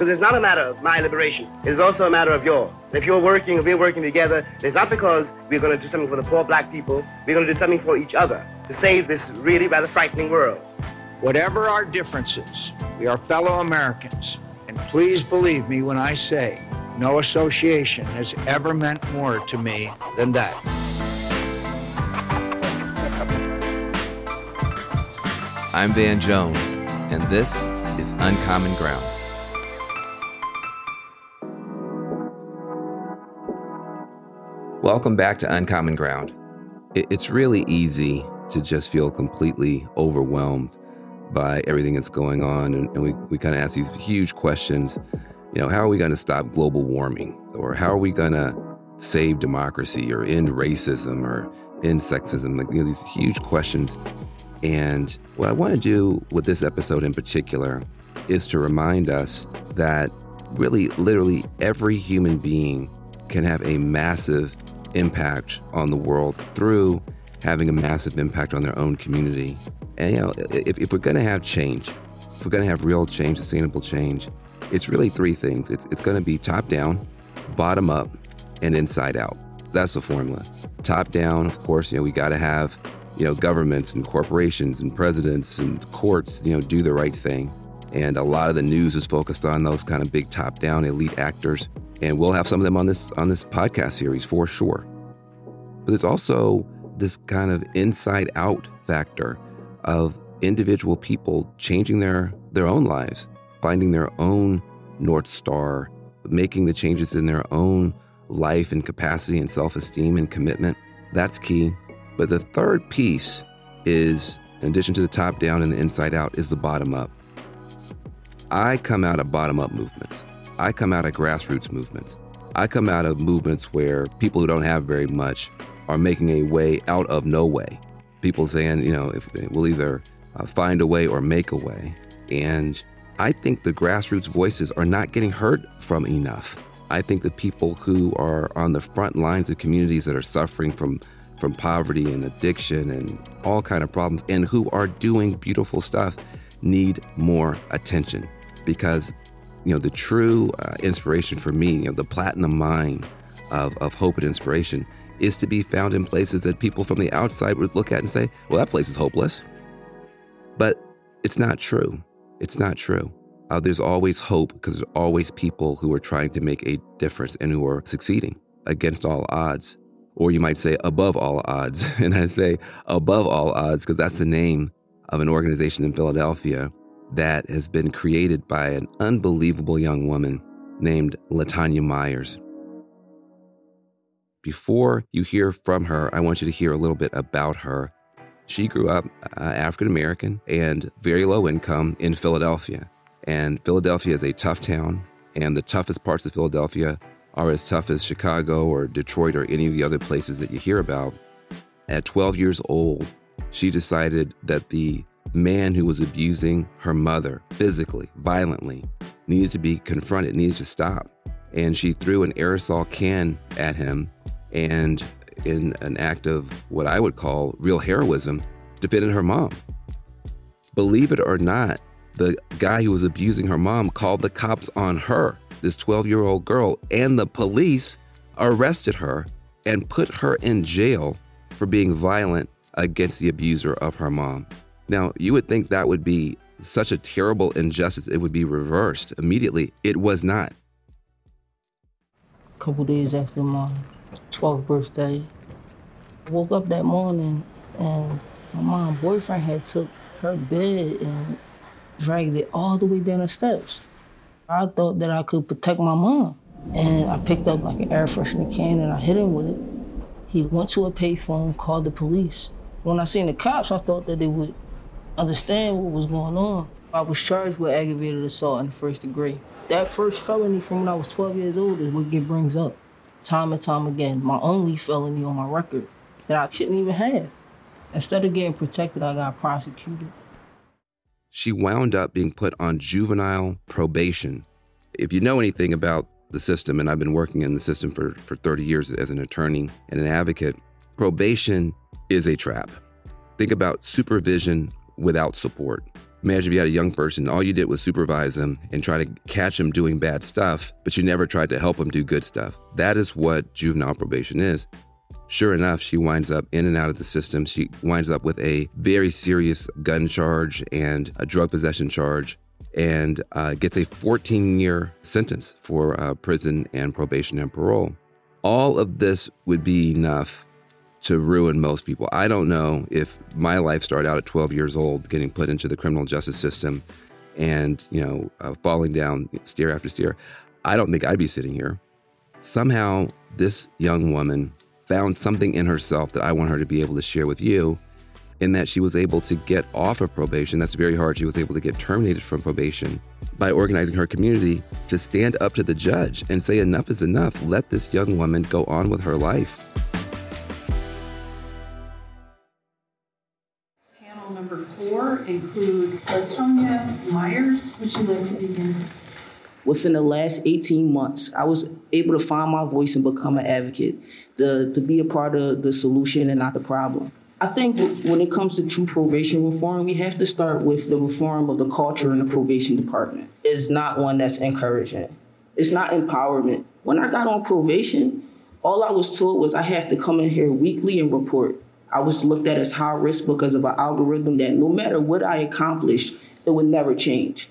Because it's not a matter of my liberation. It's also a matter of yours. If you're working, if we're working together, it's not because we're going to do something for the poor black people. We're going to do something for each other to save this really rather frightening world. Whatever our differences, we are fellow Americans. And please believe me when I say no association has ever meant more to me than that. I'm Van Jones, and this is Uncommon Ground. Welcome back to Uncommon Ground. It's really easy to just feel completely overwhelmed by everything that's going on. And, and we, we kind of ask these huge questions. You know, how are we going to stop global warming? Or how are we going to save democracy or end racism or end sexism? Like, you know, these huge questions. And what I want to do with this episode in particular is to remind us that really, literally, every human being can have a massive impact on the world through having a massive impact on their own community. And, you know, if, if we're going to have change, if we're going to have real change, sustainable change, it's really three things. It's, it's going to be top down, bottom up, and inside out. That's the formula. Top down, of course, you know, we got to have, you know, governments and corporations and presidents and courts, you know, do the right thing. And a lot of the news is focused on those kind of big top down elite actors and we'll have some of them on this on this podcast series for sure. But there's also this kind of inside out factor of individual people changing their their own lives, finding their own north star, making the changes in their own life and capacity and self-esteem and commitment. That's key. But the third piece is in addition to the top down and the inside out is the bottom up. I come out of bottom up movements. I come out of grassroots movements. I come out of movements where people who don't have very much are making a way out of no way. People saying, you know, if we'll either uh, find a way or make a way. And I think the grassroots voices are not getting heard from enough. I think the people who are on the front lines of communities that are suffering from from poverty and addiction and all kind of problems and who are doing beautiful stuff need more attention because you know, the true uh, inspiration for me, you know, the platinum mine of, of hope and inspiration is to be found in places that people from the outside would look at and say, well, that place is hopeless. But it's not true. It's not true. Uh, there's always hope because there's always people who are trying to make a difference and who are succeeding against all odds. Or you might say above all odds. And I say above all odds because that's the name of an organization in Philadelphia that has been created by an unbelievable young woman named Latanya Myers. Before you hear from her, I want you to hear a little bit about her. She grew up uh, African American and very low income in Philadelphia. And Philadelphia is a tough town, and the toughest parts of Philadelphia are as tough as Chicago or Detroit or any of the other places that you hear about. At 12 years old, she decided that the man who was abusing her mother physically, violently, needed to be confronted, needed to stop. And she threw an aerosol can at him and, in an act of what I would call real heroism, defended her mom. Believe it or not, the guy who was abusing her mom called the cops on her, this 12 year old girl, and the police arrested her and put her in jail for being violent against the abuser of her mom. Now, you would think that would be such a terrible injustice, it would be reversed immediately. It was not. A couple days after my 12th birthday, I woke up that morning and my mom's boyfriend had took her bed and dragged it all the way down the steps. I thought that I could protect my mom. And I picked up like an air freshener can and I hit him with it. He went to a payphone, called the police. When I seen the cops, I thought that they would understand what was going on. I was charged with aggravated assault in the first degree. That first felony from when I was 12 years old is what get brings up time and time again. My only felony on my record that I shouldn't even have. Instead of getting protected, I got prosecuted. She wound up being put on juvenile probation. If you know anything about the system, and I've been working in the system for, for 30 years as an attorney and an advocate, probation is a trap. Think about supervision without support. Imagine if you had a young person, all you did was supervise them and try to catch them doing bad stuff, but you never tried to help them do good stuff. That is what juvenile probation is. Sure enough, she winds up in and out of the system. She winds up with a very serious gun charge and a drug possession charge and uh, gets a 14 year sentence for uh, prison and probation and parole. All of this would be enough to ruin most people. I don't know if my life started out at 12 years old, getting put into the criminal justice system and, you know, uh, falling down stair after stair. I don't think I'd be sitting here. Somehow, this young woman found something in herself that I want her to be able to share with you in that she was able to get off of probation. That's very hard. She was able to get terminated from probation by organizing her community to stand up to the judge and say, enough is enough. Let this young woman go on with her life. Includes Latonya Myers. Would you like to begin? Within the last 18 months, I was able to find my voice and become an advocate, to be a part of the solution and not the problem. I think when it comes to true probation reform, we have to start with the reform of the culture in the probation department. It's not one that's encouraging. It's not empowerment. When I got on probation, all I was told was I have to come in here weekly and report. I was looked at as high risk because of an algorithm that no matter what I accomplished, it would never change.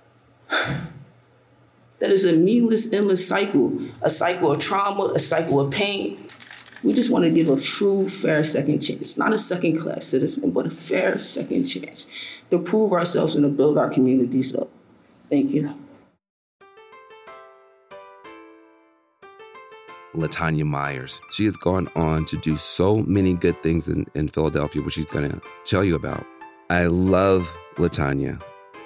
that is a meaningless, endless cycle, a cycle of trauma, a cycle of pain. We just want to give a true, fair second chance, not a second class citizen, but a fair second chance to prove ourselves and to build our communities up. Thank you. Latanya Myers. She has gone on to do so many good things in, in Philadelphia, which she's going to tell you about. I love Latanya.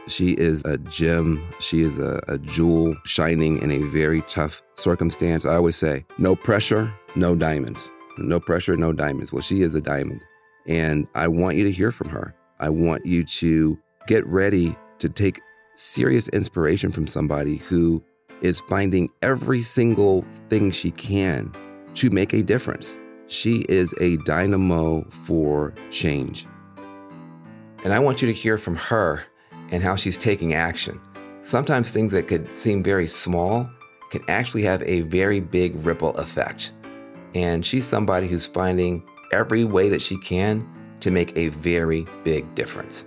She is a gem. She is a, a, jewel shining in a very tough circumstance. I always say, no pressure, no diamonds. No pressure, no diamonds. Well, she is a diamond. And I want you to hear from her. I want you to get ready to take serious inspiration from somebody who is finding every single thing she can to make a difference. She is a dynamo for change. And I want you to hear from her and how she's taking action. Sometimes things that could seem very small can actually have a very big ripple effect. And she's somebody who's finding every way that she can to make a very big difference.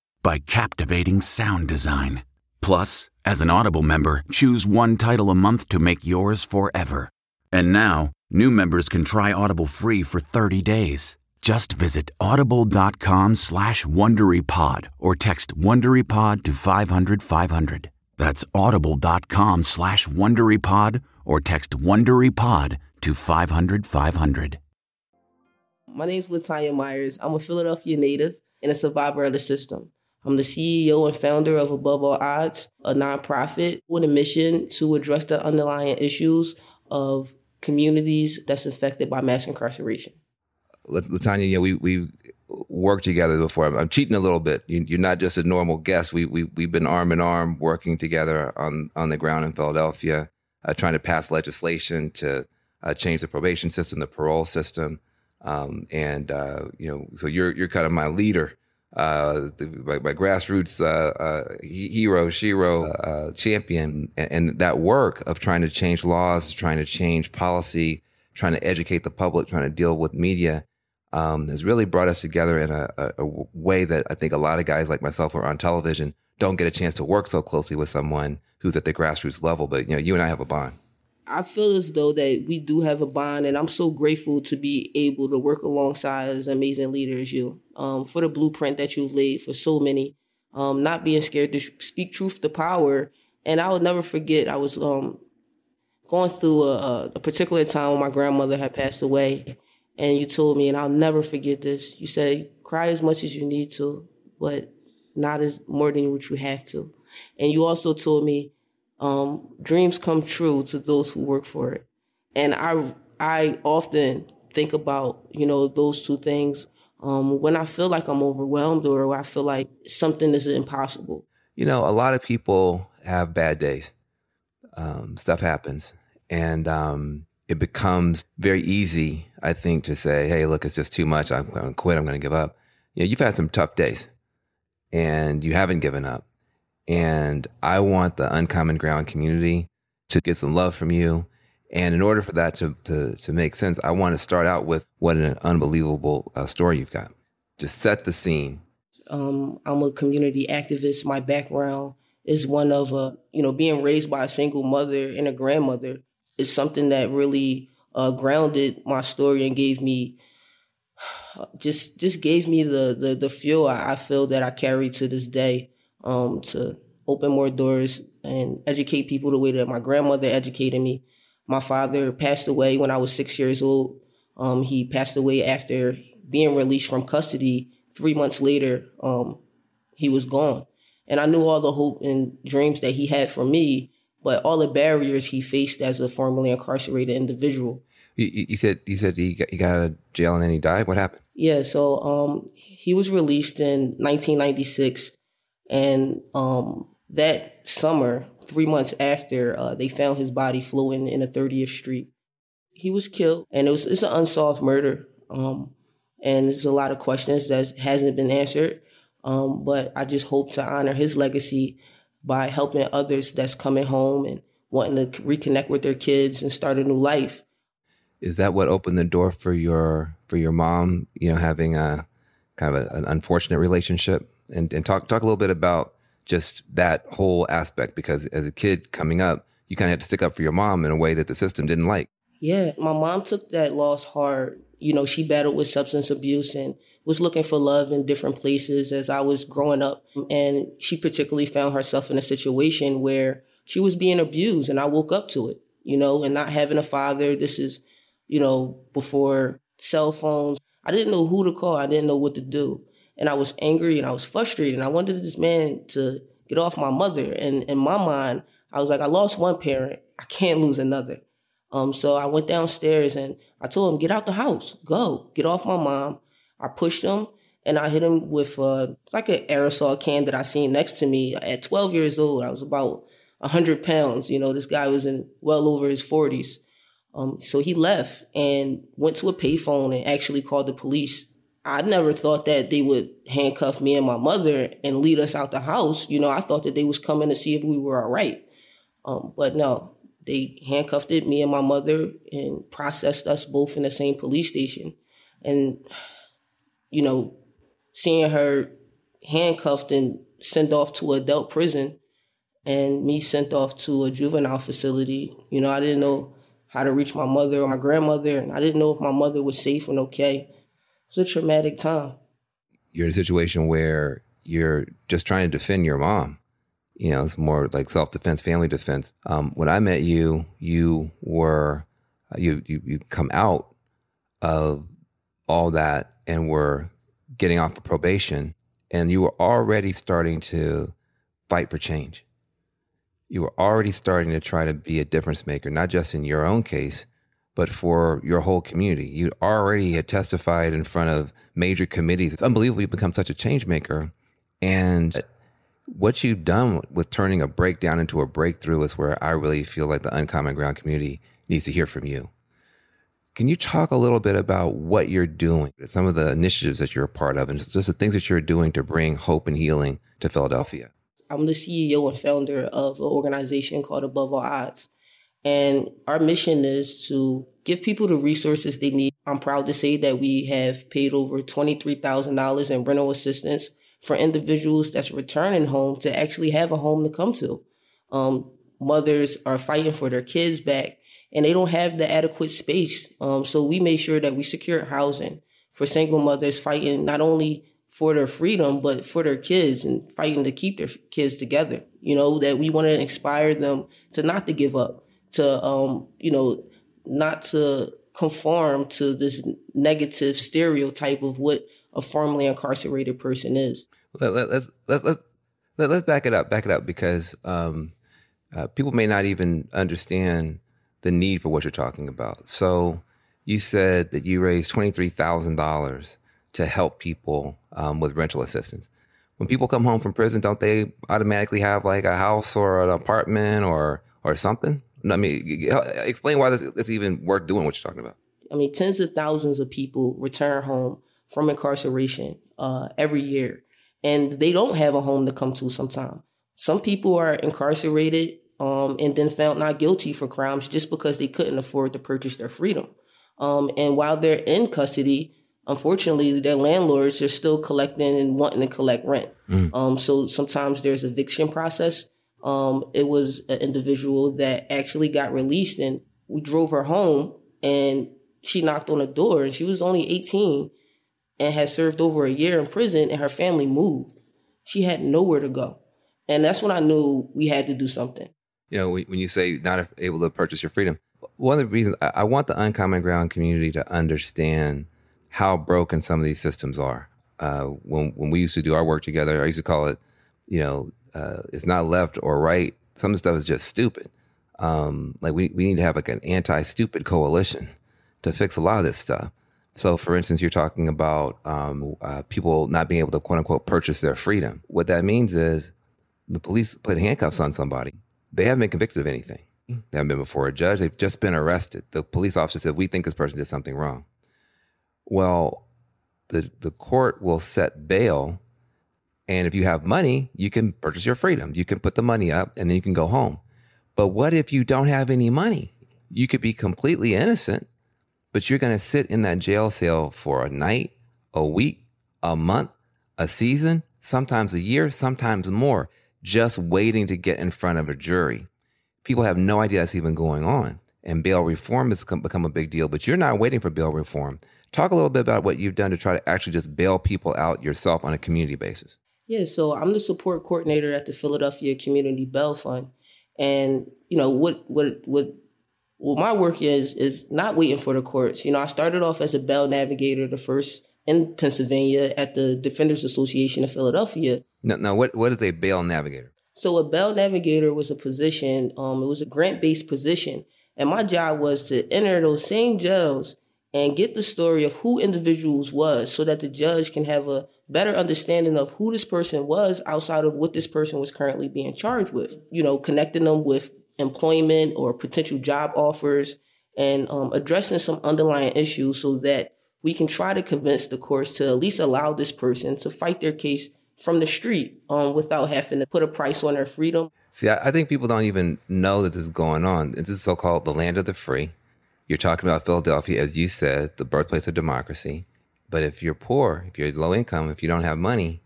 by captivating sound design. Plus, as an Audible member, choose one title a month to make yours forever. And now, new members can try Audible free for 30 days. Just visit audible.com slash WonderyPod or text WonderyPod to 500 500. That's audible.com slash WonderyPod or text WonderyPod to 500 500. My name's Latanya Myers. I'm a Philadelphia native and a survivor of the system. I'm the CEO and founder of Above All Odds, a nonprofit with a mission to address the underlying issues of communities that's affected by mass incarceration. Latanya, yeah, we we worked together before. I'm, I'm cheating a little bit. You, are not just a normal guest. We we we've been arm in arm working together on on the ground in Philadelphia, uh, trying to pass legislation to uh, change the probation system, the parole system, um, and uh, you know, so you're you're kind of my leader. Uh, the, my, my, grassroots uh, uh, hero, shiro, uh, champion, and, and, that work of trying to change laws, trying to change policy, trying to educate the public, trying to deal with media, um, has really brought us together in a, a, a, way that I think a lot of guys like myself who are on television don't get a chance to work so closely with someone who's at the grassroots level. But you know, you and I have a bond. I feel as though that we do have a bond, and I'm so grateful to be able to work alongside as amazing leader as you um, for the blueprint that you've laid for so many. Um, not being scared to speak truth to power, and I will never forget. I was um, going through a, a particular time when my grandmother had passed away, and you told me, and I'll never forget this. You said, "Cry as much as you need to, but not as more than what you have to." And you also told me um, dreams come true to those who work for it. And I I often think about you know those two things um, when I feel like I'm overwhelmed or I feel like something is impossible. You know, a lot of people have bad days. Um, stuff happens, and um, it becomes very easy, I think, to say, "Hey, look, it's just too much. I'm going to quit. I'm going to give up." You know, you've had some tough days, and you haven't given up. And I want the uncommon ground community to get some love from you. And in order for that to, to, to make sense, I want to start out with what an unbelievable uh, story you've got. Just set the scene. Um, I'm a community activist. My background is one of, uh, you know, being raised by a single mother and a grandmother is something that really uh, grounded my story and gave me just just gave me the the, the fuel I, I feel that I carry to this day um, to open more doors and educate people the way that my grandmother educated me. My father passed away when I was six years old. Um, he passed away after being released from custody. Three months later, um, he was gone. And I knew all the hope and dreams that he had for me, but all the barriers he faced as a formerly incarcerated individual. He, said he said he got, he got out of jail and then he died. What happened? Yeah, so um, he was released in 1996 and um, that summer, three months after, uh, they found his body floating in a 30th Street. He was killed, and it was it's an unsolved murder. Um, and there's a lot of questions that hasn't been answered. Um, but I just hope to honor his legacy by helping others that's coming home and wanting to reconnect with their kids and start a new life. Is that what opened the door for your for your mom? You know, having a kind of a, an unfortunate relationship and, and talk talk a little bit about just that whole aspect because as a kid coming up, you kind of had to stick up for your mom in a way that the system didn't like. Yeah, my mom took that loss hard. You know, she battled with substance abuse and was looking for love in different places as I was growing up. And she particularly found herself in a situation where she was being abused and I woke up to it, you know, and not having a father. This is, you know, before cell phones. I didn't know who to call. I didn't know what to do and I was angry and I was frustrated. And I wanted this man to get off my mother. And in my mind, I was like, I lost one parent. I can't lose another. Um, so I went downstairs and I told him, get out the house, go, get off my mom. I pushed him and I hit him with uh, like an aerosol can that I seen next to me at 12 years old. I was about 100 pounds. You know, this guy was in well over his 40s. Um, so he left and went to a payphone and actually called the police I never thought that they would handcuff me and my mother and lead us out the house. You know, I thought that they was coming to see if we were all right. Um, but no, they handcuffed me and my mother, and processed us both in the same police station. And, you know, seeing her handcuffed and sent off to adult prison and me sent off to a juvenile facility, you know, I didn't know how to reach my mother or my grandmother, and I didn't know if my mother was safe and okay was a traumatic time. You're in a situation where you're just trying to defend your mom. You know, it's more like self defense, family defense. Um, when I met you, you were you you you come out of all that and were getting off of probation, and you were already starting to fight for change. You were already starting to try to be a difference maker, not just in your own case, but for your whole community. You already had testified in front of major committees. It's unbelievable you've become such a change maker. And what you've done with turning a breakdown into a breakthrough is where I really feel like the Uncommon Ground community needs to hear from you. Can you talk a little bit about what you're doing, some of the initiatives that you're a part of, and just the things that you're doing to bring hope and healing to Philadelphia? I'm the CEO and founder of an organization called Above All Odds. And our mission is to give people the resources they need. I'm proud to say that we have paid over $23,000 in rental assistance for individuals that's returning home to actually have a home to come to. Um, mothers are fighting for their kids back and they don't have the adequate space. Um, so we made sure that we secured housing for single mothers fighting not only for their freedom, but for their kids and fighting to keep their kids together. You know, that we want to inspire them to not to give up to um, you know not to conform to this negative stereotype of what a formerly incarcerated person is. Let, let, let's let, let, let, let's back it up, back it up, because um, uh, people may not even understand the need for what you're talking about. So you said that you raised twenty three thousand dollars to help people um, with rental assistance. When people come home from prison, don't they automatically have like a house or an apartment or or something? I mean, explain why this, it's even worth doing what you're talking about. I mean, tens of thousands of people return home from incarceration uh, every year, and they don't have a home to come to. Sometimes some people are incarcerated um, and then found not guilty for crimes just because they couldn't afford to purchase their freedom. Um, and while they're in custody, unfortunately, their landlords are still collecting and wanting to collect rent. Mm. Um, so sometimes there's eviction process um, it was an individual that actually got released, and we drove her home, and she knocked on the door, and she was only 18 and had served over a year in prison, and her family moved. She had nowhere to go. And that's when I knew we had to do something. You know, when you say not able to purchase your freedom, one of the reasons I want the uncommon ground community to understand how broken some of these systems are. Uh, when when we used to do our work together, I used to call it, you know, uh, it's not left or right. Some stuff is just stupid. Um, like we, we need to have like an anti-stupid coalition to fix a lot of this stuff. So, for instance, you're talking about um, uh, people not being able to quote unquote purchase their freedom. What that means is the police put handcuffs on somebody. They haven't been convicted of anything. They haven't been before a judge. They've just been arrested. The police officer said, "We think this person did something wrong." Well, the the court will set bail and if you have money, you can purchase your freedom. You can put the money up and then you can go home. But what if you don't have any money? You could be completely innocent, but you're going to sit in that jail cell for a night, a week, a month, a season, sometimes a year, sometimes more, just waiting to get in front of a jury. People have no idea that's even going on. And bail reform has become a big deal, but you're not waiting for bail reform. Talk a little bit about what you've done to try to actually just bail people out yourself on a community basis. Yeah, so I'm the support coordinator at the Philadelphia Community Bail Fund, and you know what what what what my work is is not waiting for the courts. You know, I started off as a bail navigator, the first in Pennsylvania at the Defenders Association of Philadelphia. Now, now what what is a bail navigator? So a bail navigator was a position. Um, it was a grant based position, and my job was to enter those same jails and get the story of who individuals was so that the judge can have a better understanding of who this person was outside of what this person was currently being charged with you know connecting them with employment or potential job offers and um, addressing some underlying issues so that we can try to convince the courts to at least allow this person to fight their case from the street um, without having to put a price on their freedom. See, I, think people don't even know that this is going on. This is so called the land of the free. You're talking about Philadelphia, as you said, the birthplace of democracy. But if you're poor, if you're low income, if you don't have money,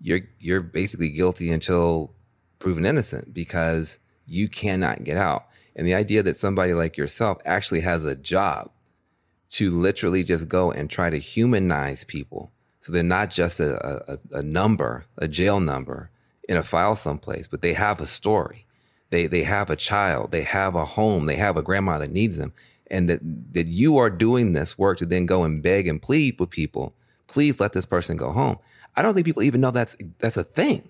you're you're basically guilty until proven innocent because you cannot get out. And the idea that somebody like yourself actually has a job to literally just go and try to humanize people so they're not just a, a, a number, a jail number, in a file someplace, but they have a story. They they have a child, they have a home, they have a grandma that needs them. And that that you are doing this work to then go and beg and plead with people, please let this person go home. I don't think people even know that's that's a thing.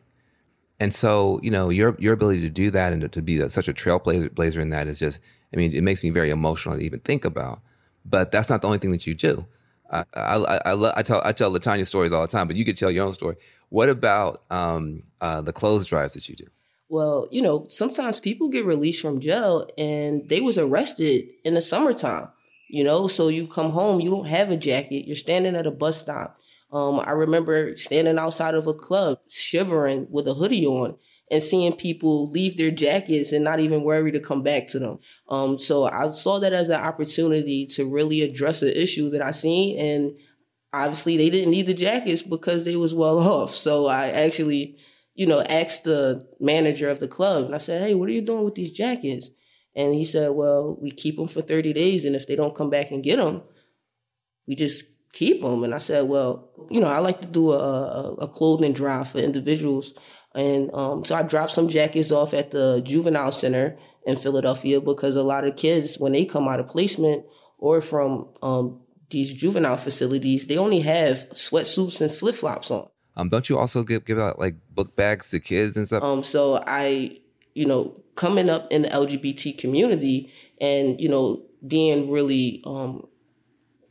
And so, you know, your your ability to do that and to, to be a, such a trailblazer blazer in that is just, I mean, it makes me very emotional to even think about. But that's not the only thing that you do. I I, I, I tell I tell Latanya stories all the time, but you could tell your own story. What about um, uh, the clothes drives that you do? Well, you know, sometimes people get released from jail and they was arrested in the summertime. You know, so you come home, you don't have a jacket, you're standing at a bus stop um, I remember standing outside of a club, shivering with a hoodie on, and seeing people leave their jackets and not even worry to come back to them. Um, so I saw that as an opportunity to really address an issue that I seen, and obviously they didn't need the jackets because they was well off. So I actually, you know, asked the manager of the club, and I said, "Hey, what are you doing with these jackets?" And he said, "Well, we keep them for 30 days, and if they don't come back and get them, we just keep them. And I said, well, you know, I like to do a, a, a clothing drive for individuals. And um, so I dropped some jackets off at the juvenile center in Philadelphia because a lot of kids, when they come out of placement or from um, these juvenile facilities, they only have sweatsuits and flip flops on. Um, don't you also give give out like book bags to kids and stuff? Um, so I, you know, coming up in the LGBT community and you know being really um,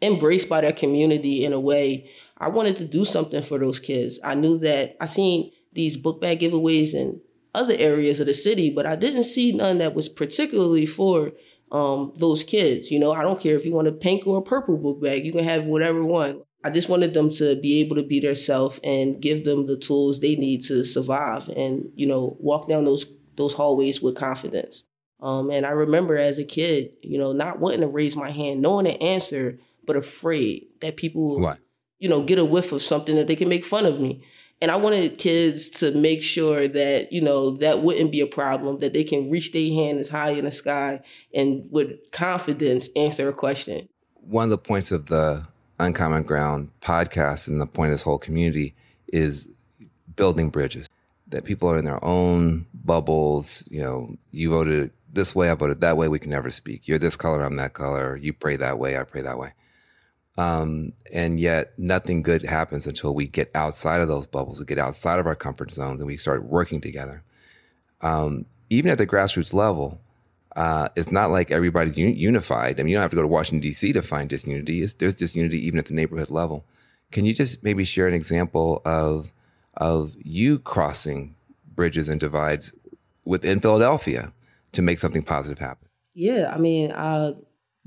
embraced by that community in a way. I wanted to do something for those kids. I knew that I seen these book bag giveaways in other areas of the city, but I didn't see none that was particularly for um, those kids. You know, I don't care if you want a pink or a purple book bag, you can have whatever one. I just wanted them to be able to be their self and give them the tools they need to survive and, you know, walk down those those hallways with confidence. Um, and I remember as a kid, you know, not wanting to raise my hand, knowing the answer, but afraid that people will, you know, get a whiff of something that they can make fun of me. And I wanted kids to make sure that, you know, that wouldn't be a problem, that they can reach their hand as high in the sky and with confidence answer a question. One of the points of the Uncommon Ground podcast and the point of this whole community is building bridges. That people are in their own bubbles. You know, you voted this way, I voted that way. We can never speak. You're this color, I'm that color. You pray that way, I pray that way. Um, and yet nothing good happens until we get outside of those bubbles, we get outside of our comfort zones and we start working together. Um, even at the grassroots level, uh, it's not like everybody's un- unified. I mean, you don't have to go to Washington, D.C. to find disunity. It's, there's disunity even at the neighborhood level. Can you just maybe share an example of, of you crossing bridges and divides within Philadelphia to make something positive happen? Yeah, I mean, uh,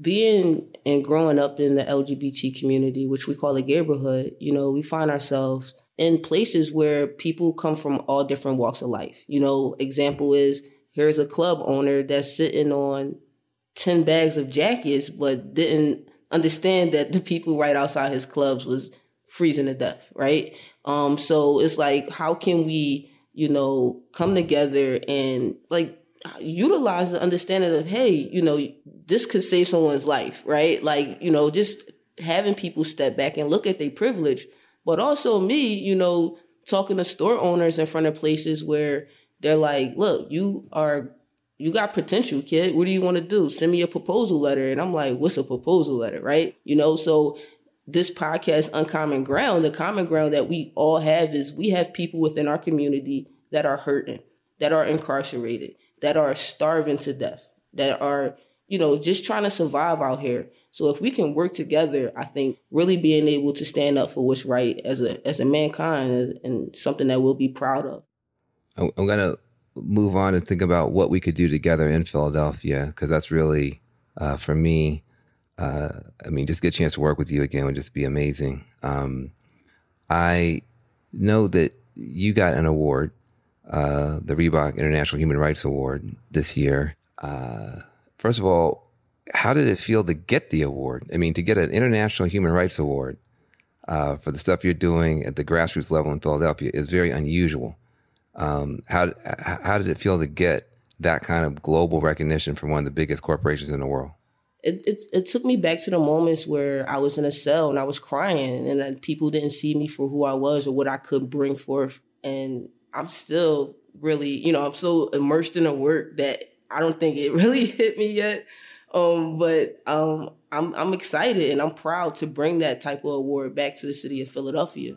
being and growing up in the LGBT community, which we call the neighborhood, you know, we find ourselves in places where people come from all different walks of life. You know, example is here's a club owner that's sitting on 10 bags of jackets, but didn't understand that the people right outside his clubs was freezing to death, right? Um, so it's like, how can we, you know, come together and like utilize the understanding of, hey, you know, this could save someone's life, right? Like, you know, just having people step back and look at their privilege. But also me, you know, talking to store owners in front of places where they're like, look, you are you got potential, kid. What do you want to do? Send me a proposal letter. And I'm like, what's a proposal letter? Right. You know, so this podcast, Uncommon Ground, the common ground that we all have is we have people within our community that are hurting, that are incarcerated, that are starving to death, that are, you know, just trying to survive out here. So if we can work together, I think really being able to stand up for what's right as a as a mankind and something that we'll be proud of. I'm gonna move on and think about what we could do together in Philadelphia because that's really uh, for me. Uh, I mean, just get a chance to work with you again would just be amazing. Um, I know that you got an award uh, the Reebok International Human Rights Award this year. Uh, first of all, how did it feel to get the award? I mean, to get an International Human Rights Award uh, for the stuff you're doing at the grassroots level in Philadelphia is very unusual. Um, how how did it feel to get that kind of global recognition from one of the biggest corporations in the world? It, it, it took me back to the moments where I was in a cell and I was crying and then people didn't see me for who I was or what I could bring forth. And I'm still really, you know, I'm so immersed in the work that I don't think it really hit me yet. Um, but um, I'm I'm excited and I'm proud to bring that type of award back to the city of Philadelphia.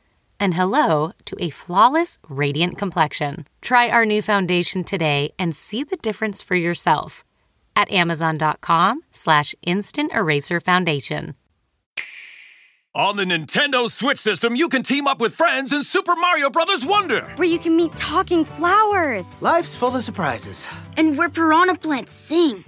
and hello to a flawless, radiant complexion. Try our new foundation today and see the difference for yourself at amazon.com slash instant eraser foundation. On the Nintendo Switch system, you can team up with friends in Super Mario Bros. Wonder. Where you can meet talking flowers. Life's full of surprises. And where piranha plants sing.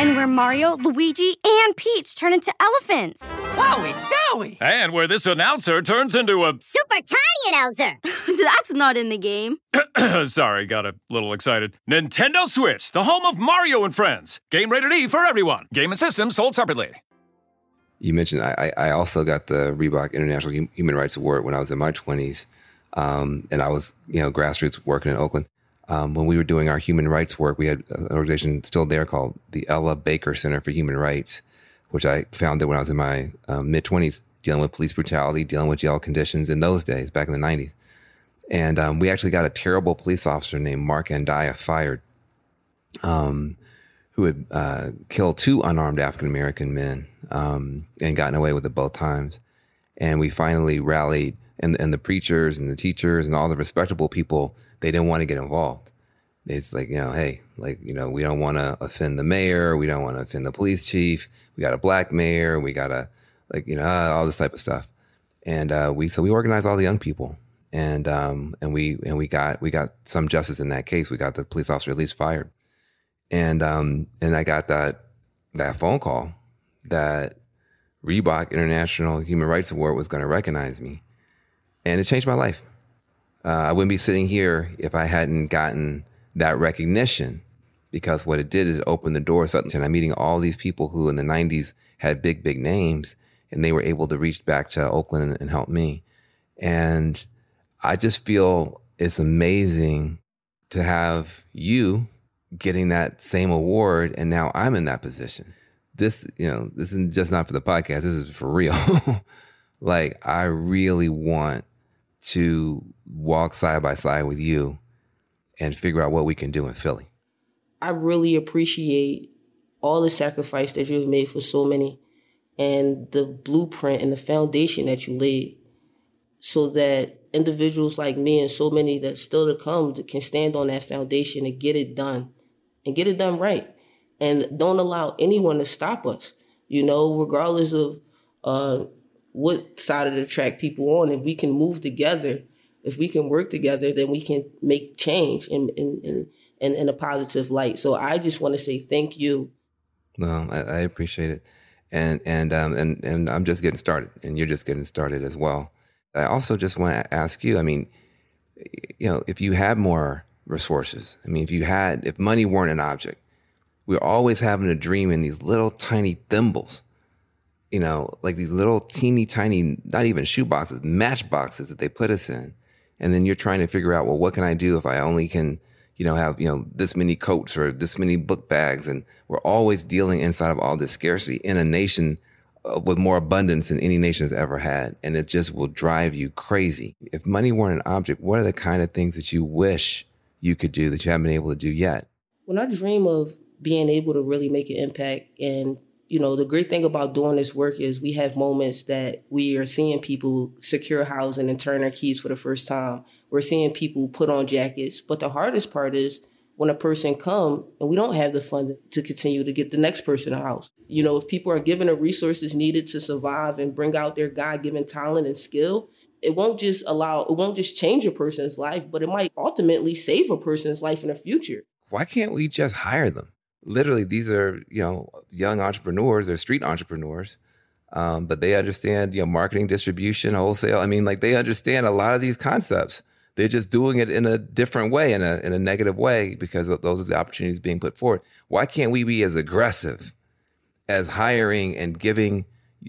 And where Mario, Luigi, and Peach turn into elephants. Wowie zowie! And where this announcer turns into a super tiny announcer. That's not in the game. Sorry, got a little excited. Nintendo Switch, the home of Mario and Friends. Game rated E for everyone. Game and system sold separately. You mentioned I, I also got the Reebok International Human Rights Award when I was in my 20s. Um, and I was, you know, grassroots working in Oakland. Um, when we were doing our human rights work, we had an organization still there called the Ella Baker Center for Human Rights, which I founded when I was in my um, mid 20s, dealing with police brutality, dealing with jail conditions in those days, back in the 90s. And um, we actually got a terrible police officer named Marc Andaya fired, um, who had uh, killed two unarmed African American men um, and gotten away with it both times. And we finally rallied, and, and the preachers and the teachers and all the respectable people they didn't want to get involved. It's like, you know, hey, like, you know, we don't want to offend the mayor. We don't want to offend the police chief. We got a black mayor. We got a, like, you know, uh, all this type of stuff. And uh, we, so we organized all the young people and, um, and we, and we got, we got some justice in that case. We got the police officer at least fired. And, um, and I got that, that phone call that Reebok International Human Rights Award was going to recognize me. And it changed my life. Uh, I wouldn't be sitting here if I hadn't gotten that recognition because what it did is open the door. And I'm meeting all these people who in the 90s had big, big names and they were able to reach back to Oakland and, and help me. And I just feel it's amazing to have you getting that same award. And now I'm in that position. This, you know, this is just not for the podcast. This is for real. like I really want to walk side by side with you and figure out what we can do in Philly. I really appreciate all the sacrifice that you've made for so many and the blueprint and the foundation that you laid so that individuals like me and so many that still to come can stand on that foundation and get it done and get it done right and don't allow anyone to stop us you know regardless of uh, what side of the track people on. If we can move together, if we can work together, then we can make change in in in, in, in a positive light. So I just want to say thank you. Well, I, I appreciate it, and and um and and I'm just getting started, and you're just getting started as well. I also just want to ask you. I mean, you know, if you had more resources, I mean, if you had, if money weren't an object, we're always having a dream in these little tiny thimbles you know, like these little teeny tiny, not even shoe boxes, match boxes that they put us in. And then you're trying to figure out, well, what can I do if I only can, you know, have, you know, this many coats or this many book bags? And we're always dealing inside of all this scarcity in a nation uh, with more abundance than any nation has ever had. And it just will drive you crazy. If money weren't an object, what are the kind of things that you wish you could do that you haven't been able to do yet? When I dream of being able to really make an impact and you know, the great thing about doing this work is we have moments that we are seeing people secure housing and turn their keys for the first time. We're seeing people put on jackets. But the hardest part is when a person come and we don't have the funds to continue to get the next person a house. You know, if people are given the resources needed to survive and bring out their God-given talent and skill, it won't just allow, it won't just change a person's life, but it might ultimately save a person's life in the future. Why can't we just hire them? Literally these are you know young entrepreneurs they're street entrepreneurs um, but they understand you know marketing distribution wholesale. I mean like they understand a lot of these concepts. They're just doing it in a different way in a, in a negative way because those are the opportunities being put forward. Why can't we be as aggressive as hiring and giving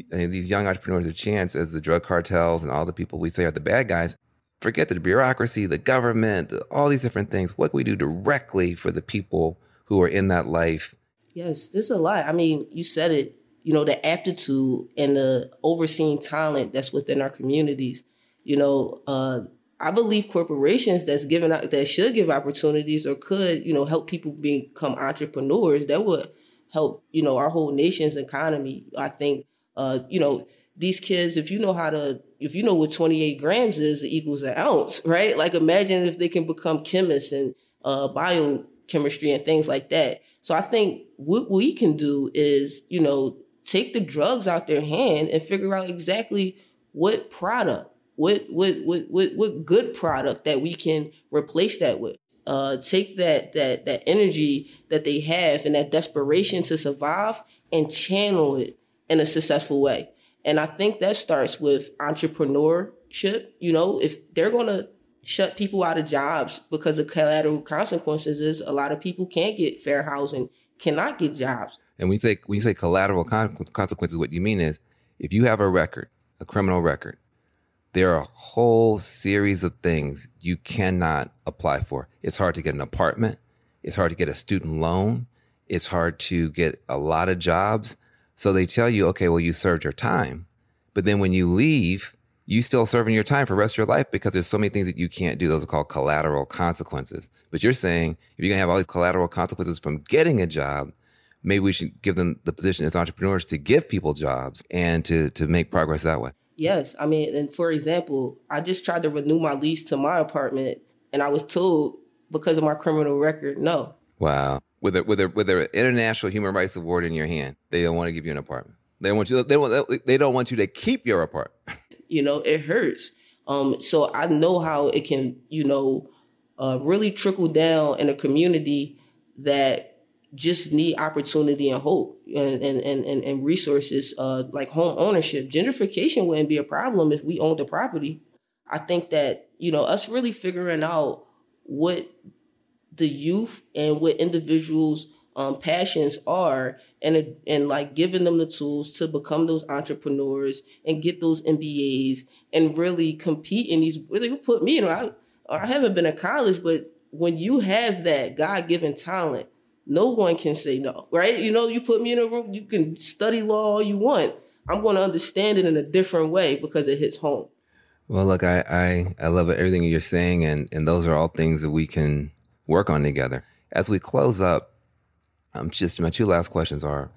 these young entrepreneurs a chance as the drug cartels and all the people we say are the bad guys? Forget the bureaucracy the government all these different things. What can we do directly for the people who are in that life. Yes, there's a lot. I mean, you said it, you know, the aptitude and the overseeing talent that's within our communities. You know, uh, I believe corporations that's given that should give opportunities or could, you know, help people become entrepreneurs that would help, you know, our whole nation's economy. I think uh, you know, these kids, if you know how to, if you know what 28 grams is, it equals an ounce, right? Like imagine if they can become chemists and uh, bio chemistry and things like that. So I think what we can do is, you know, take the drugs out their hand and figure out exactly what product, what what what what, what good product that we can replace that with. Uh, take that that that energy that they have and that desperation to survive and channel it in a successful way. And I think that starts with entrepreneurship. You know, if they're gonna shut people out of jobs because of collateral consequences is a lot of people can't get fair housing, cannot get jobs. And when you say when you say collateral consequences, what you mean is if you have a record, a criminal record, there are a whole series of things you cannot apply for. It's hard to get an apartment. It's hard to get a student loan. It's hard to get a lot of jobs. So they tell you, okay, well, you served your time. But then when you leave, you still serving your time for the rest of your life because there's so many things that you can't do. Those are called collateral consequences. But you're saying if you're gonna have all these collateral consequences from getting a job, maybe we should give them the position as entrepreneurs to give people jobs and to to make progress that way. Yes, I mean, and for example, I just tried to renew my lease to my apartment, and I was told because of my criminal record, no. Wow, with a with a with an international human rights award in your hand, they don't want to give you an apartment. They want you. They want. They don't want you to keep your apartment. you know, it hurts. Um, so I know how it can, you know, uh, really trickle down in a community that just need opportunity and hope and and and, and resources uh, like home ownership. Gentrification wouldn't be a problem if we owned the property. I think that you know us really figuring out what the youth and what individuals um, passions are and and like giving them the tools to become those entrepreneurs and get those MBAs and really compete in these really put me in I, I haven't been to college but when you have that God-given talent no one can say no right? You know you put me in a room you can study law all you want. I'm going to understand it in a different way because it hits home. Well look I I I love everything you're saying and and those are all things that we can work on together. As we close up um, just my two last questions are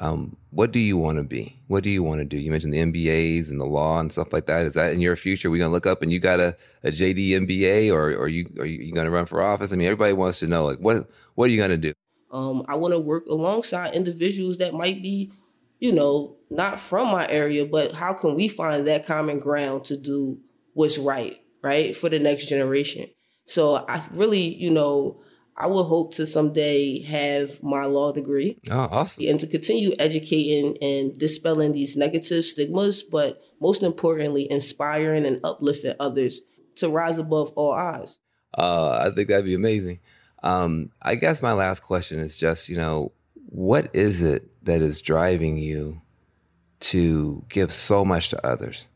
um, what do you want to be? What do you want to do? You mentioned the MBAs and the law and stuff like that. Is that in your future? We gonna look up and you got a, a JD MBA or, or you are you gonna run for office? I mean, everybody wants to know like what what are you gonna do? Um, I want to work alongside individuals that might be, you know, not from my area, but how can we find that common ground to do what's right, right, for the next generation? So I really, you know, I would hope to someday have my law degree. Oh, awesome. And to continue educating and dispelling these negative stigmas, but most importantly, inspiring and uplifting others to rise above all odds. Uh, I think that'd be amazing. Um, I guess my last question is just, you know, what is it that is driving you to give so much to others?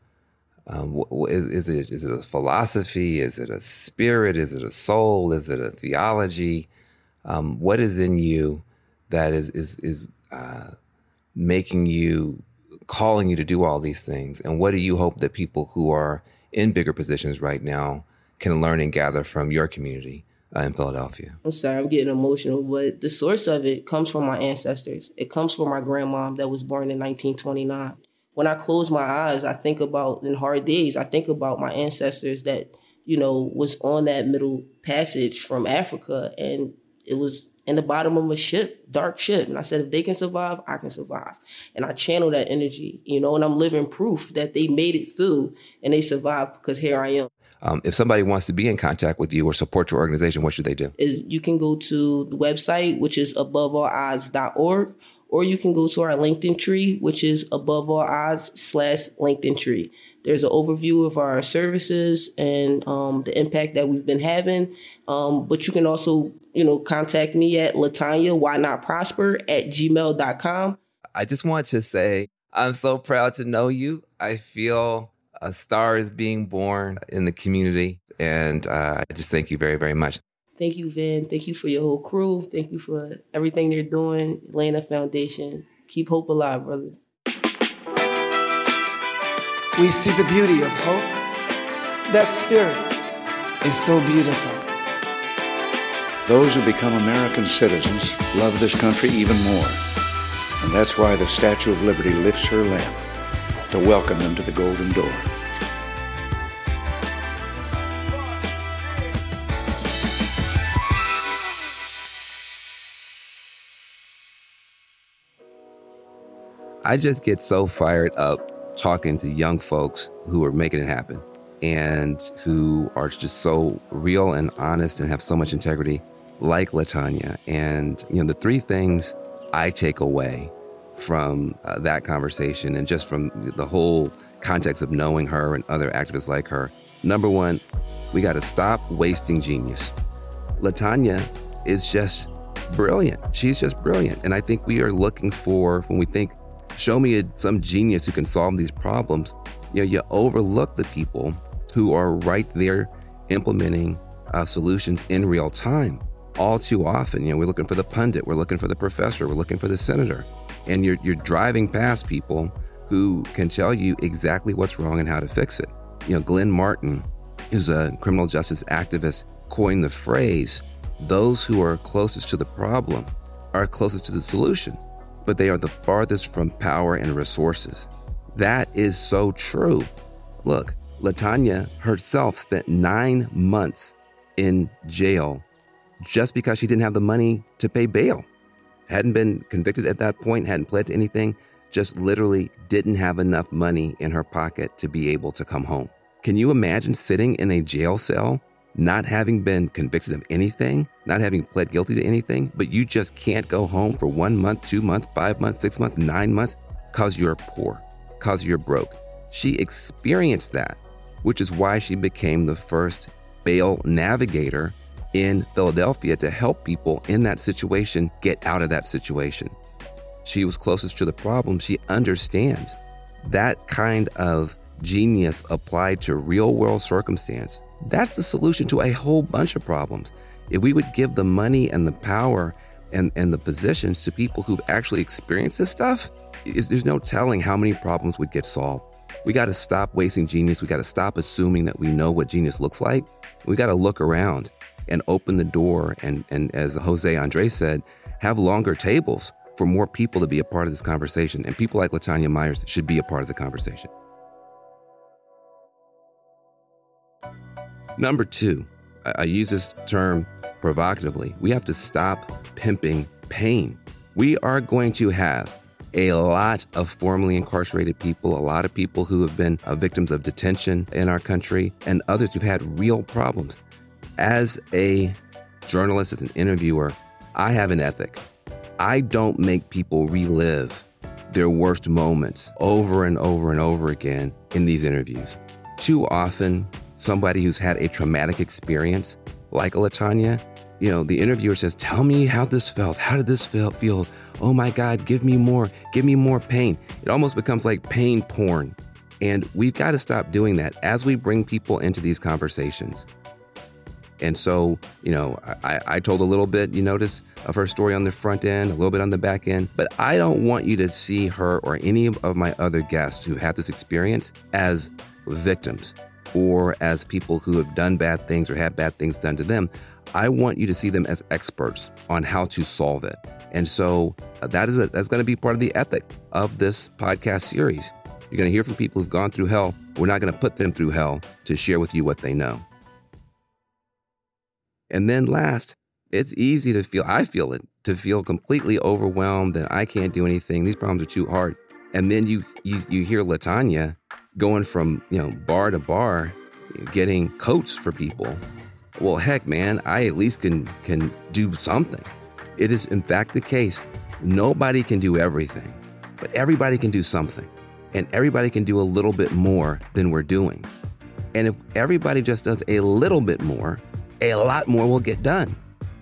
Um, is, is, it is it a philosophy? Is it a spirit? Is it a soul? Is it a theology? Um, what is in you that is is is uh, making you calling you to do all these things? And what do you hope that people who are in bigger positions right now can learn and gather from your community uh, in Philadelphia? I'm sorry, I'm getting emotional, but the source of it comes from my ancestors. It comes from my grandmom that was born in 1929 when I close my eyes, I think about in hard days, I think about my ancestors that, you know, was on that middle passage from Africa and it was in the bottom of a ship, dark ship. And I said, if they can survive, I can survive. And I channel that energy, you know, and I'm living proof that they made it through and they survived because here I am. Um, if somebody wants to be in contact with you or support your organization, what should they do? Is you can go to the website, which is aboveallodds.org, or you can go to our Linktree, which is above all odds slash Linktree. There's an overview of our services and um, the impact that we've been having. Um, but you can also, you know, contact me at Latanya, why not prosper at gmail.com. I just want to say I'm so proud to know you. I feel a star is being born in the community. And uh, I just thank you very, very much. Thank you, Van. Thank you for your whole crew. Thank you for everything they're doing, laying a foundation. Keep hope alive, brother. We see the beauty of hope. That spirit is so beautiful. Those who become American citizens love this country even more. And that's why the Statue of Liberty lifts her lamp to welcome them to the Golden Door. I just get so fired up talking to young folks who are making it happen and who are just so real and honest and have so much integrity, like Latanya. And, you know, the three things I take away from uh, that conversation and just from the whole context of knowing her and other activists like her. Number one, we got to stop wasting genius. Latanya is just brilliant. She's just brilliant. And I think we are looking for, when we think, show me a, some genius who can solve these problems, you know, you overlook the people who are right there implementing uh, solutions in real time. All too often, you know, we're looking for the pundit, we're looking for the professor, we're looking for the senator, and you're you're driving past people who can tell you exactly what's wrong and how to fix it. You know, Glenn Martin, who's a criminal justice activist, coined the phrase, "Those who are closest to the problem are closest to the solution, but they are the farthest from power and resources." That is so true. Look, Latanya herself spent nine months in jail just because she didn't have the money to pay bail. Hadn't been convicted at that point, hadn't pled to anything, just literally didn't have enough money in her pocket to be able to come home. Can you imagine sitting in a jail cell, not having been convicted of anything, not having pled guilty to anything, but you just can't go home for one month, two months, five months, six months, nine months, because you're poor, because you're broke? She experienced that which is why she became the first bail navigator in Philadelphia to help people in that situation get out of that situation. She was closest to the problem. She understands that kind of genius applied to real world circumstance. That's the solution to a whole bunch of problems. If we would give the money and the power and, and the positions to people who've actually experienced this stuff, there's no telling how many problems would get solved. We got to stop wasting genius. We got to stop assuming that we know what genius looks like. We got to look around and open the door. And, and as Jose Andres said, have longer tables for more people to be a part of this conversation. And people like Latanya Myers should be a part of the conversation. Number two, I, I use this term provocatively. We have to stop pimping pain. We are going to have a lot of formerly incarcerated people, a lot of people who have been uh, victims of detention in our country, and others who've had real problems. As a journalist, as an interviewer, I have an ethic. I don't make people relive their worst moments over and over and over again in these interviews. Too often, somebody who's had a traumatic experience, like Latanya, you know, the interviewer says, Tell me how this felt. How did this feel? feel? Oh my God, give me more. Give me more pain. It almost becomes like pain porn. And we've got to stop doing that as we bring people into these conversations. And so, you know, I, I told a little bit, you notice, of her story on the front end, a little bit on the back end, but I don't want you to see her or any of my other guests who have this experience as victims or as people who have done bad things or had bad things done to them. I want you to see them as experts on how to solve it. And so uh, that is a, that's going to be part of the ethic of this podcast series. You're going to hear from people who've gone through hell. We're not going to put them through hell to share with you what they know. And then last, it's easy to feel, I feel it, to feel completely overwhelmed that I can't do anything. These problems are too hard. And then you you, you hear Latanya going from, you know, bar to bar getting coats for people. Well, heck, man, I at least can can do something. It is in fact the case. Nobody can do everything, but everybody can do something. And everybody can do a little bit more than we're doing. And if everybody just does a little bit more, a lot more will get done.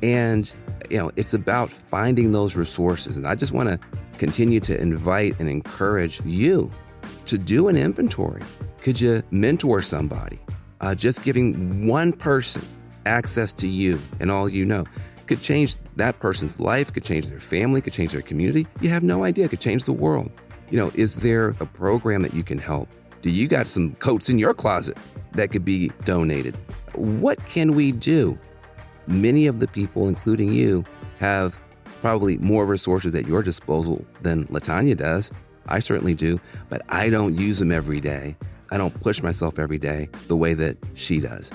And you know, it's about finding those resources. And I just want to continue to invite and encourage you to do an inventory. Could you mentor somebody? Uh, just giving one person access to you and all you know could change that person's life, could change their family, could change their community. You have no idea, could change the world. You know, is there a program that you can help? Do you got some coats in your closet that could be donated? What can we do? Many of the people, including you, have probably more resources at your disposal than Latanya does. I certainly do, but I don't use them every day. I don't push myself every day the way that she does.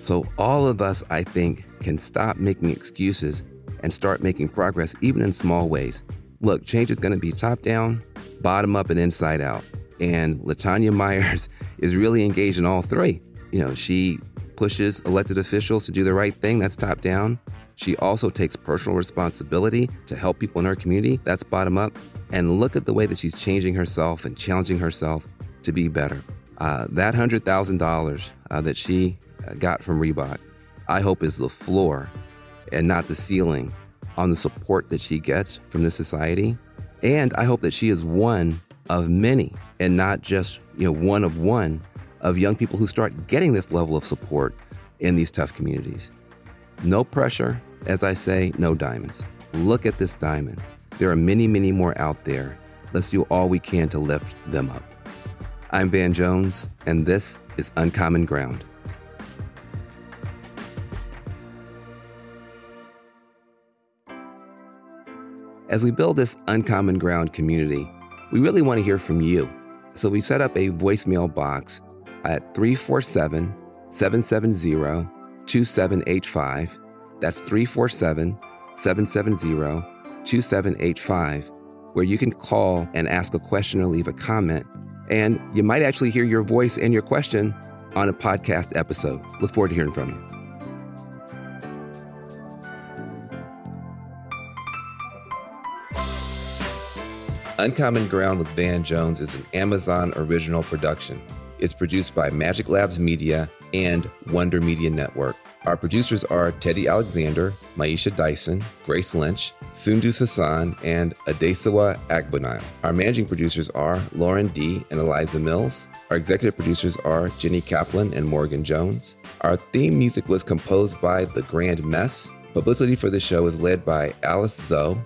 So, all of us, I think, can stop making excuses and start making progress, even in small ways. Look, change is going to be top down, bottom up, and inside out. And Latanya Myers is really engaged in all three. You know, she pushes elected officials to do the right thing, that's top down. She also takes personal responsibility to help people in her community, that's bottom up. And look at the way that she's changing herself and challenging herself to be better. Uh, that $100,000 uh, that she uh, got from Reebok, I hope is the floor and not the ceiling on the support that she gets from the society. And I hope that she is one of many and not just, you know, one of one of young people who start getting this level of support in these tough communities. No pressure, as I say, no diamonds. Look at this diamond. There are many, many more out there. Let's do all we can to lift them up. I'm Van Jones, and this is Uncommon Ground. As we build this Uncommon Ground community, we really want to hear from you. So we set up a voicemail box at 347 770 2785. That's 347 770 2785, where you can call and ask a question or leave a comment. And you might actually hear your voice and your question on a podcast episode. Look forward to hearing from you. Uncommon Ground with Van Jones is an Amazon original production. It's produced by Magic Labs Media and Wonder Media Network. Our producers are Teddy Alexander, Maisha Dyson, Grace Lynch, Sundus Hassan, and Adesawa Agbonile. Our managing producers are Lauren D. and Eliza Mills. Our executive producers are Jenny Kaplan and Morgan Jones. Our theme music was composed by The Grand Mess. Publicity for the show is led by Alice Zoe,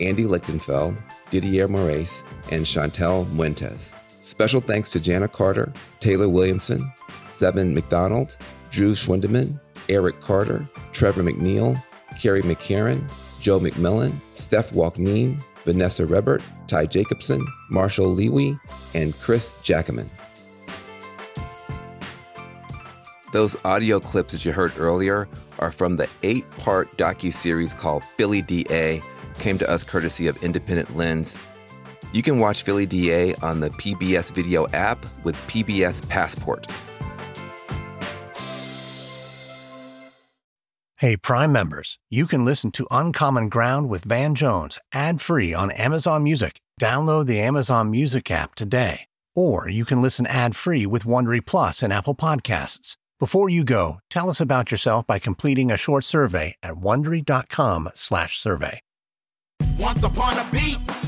Andy Lichtenfeld, Didier Moraes, and Chantel Muentes. Special thanks to Jana Carter, Taylor Williamson, Seven McDonald, Drew Schwindeman, Eric Carter, Trevor McNeil, Carrie McCarran, Joe McMillan, Steph Walkneen, Vanessa Rebert, Ty Jacobson, Marshall Lewy, and Chris Jackaman. Those audio clips that you heard earlier are from the eight-part docu-series called Philly DA, came to us courtesy of Independent Lens. You can watch Philly DA on the PBS Video app with PBS Passport. Hey, Prime members, you can listen to Uncommon Ground with Van Jones ad free on Amazon Music. Download the Amazon Music app today. Or you can listen ad free with Wondery Plus and Apple Podcasts. Before you go, tell us about yourself by completing a short survey at wondery.com/slash survey. Once upon a beat.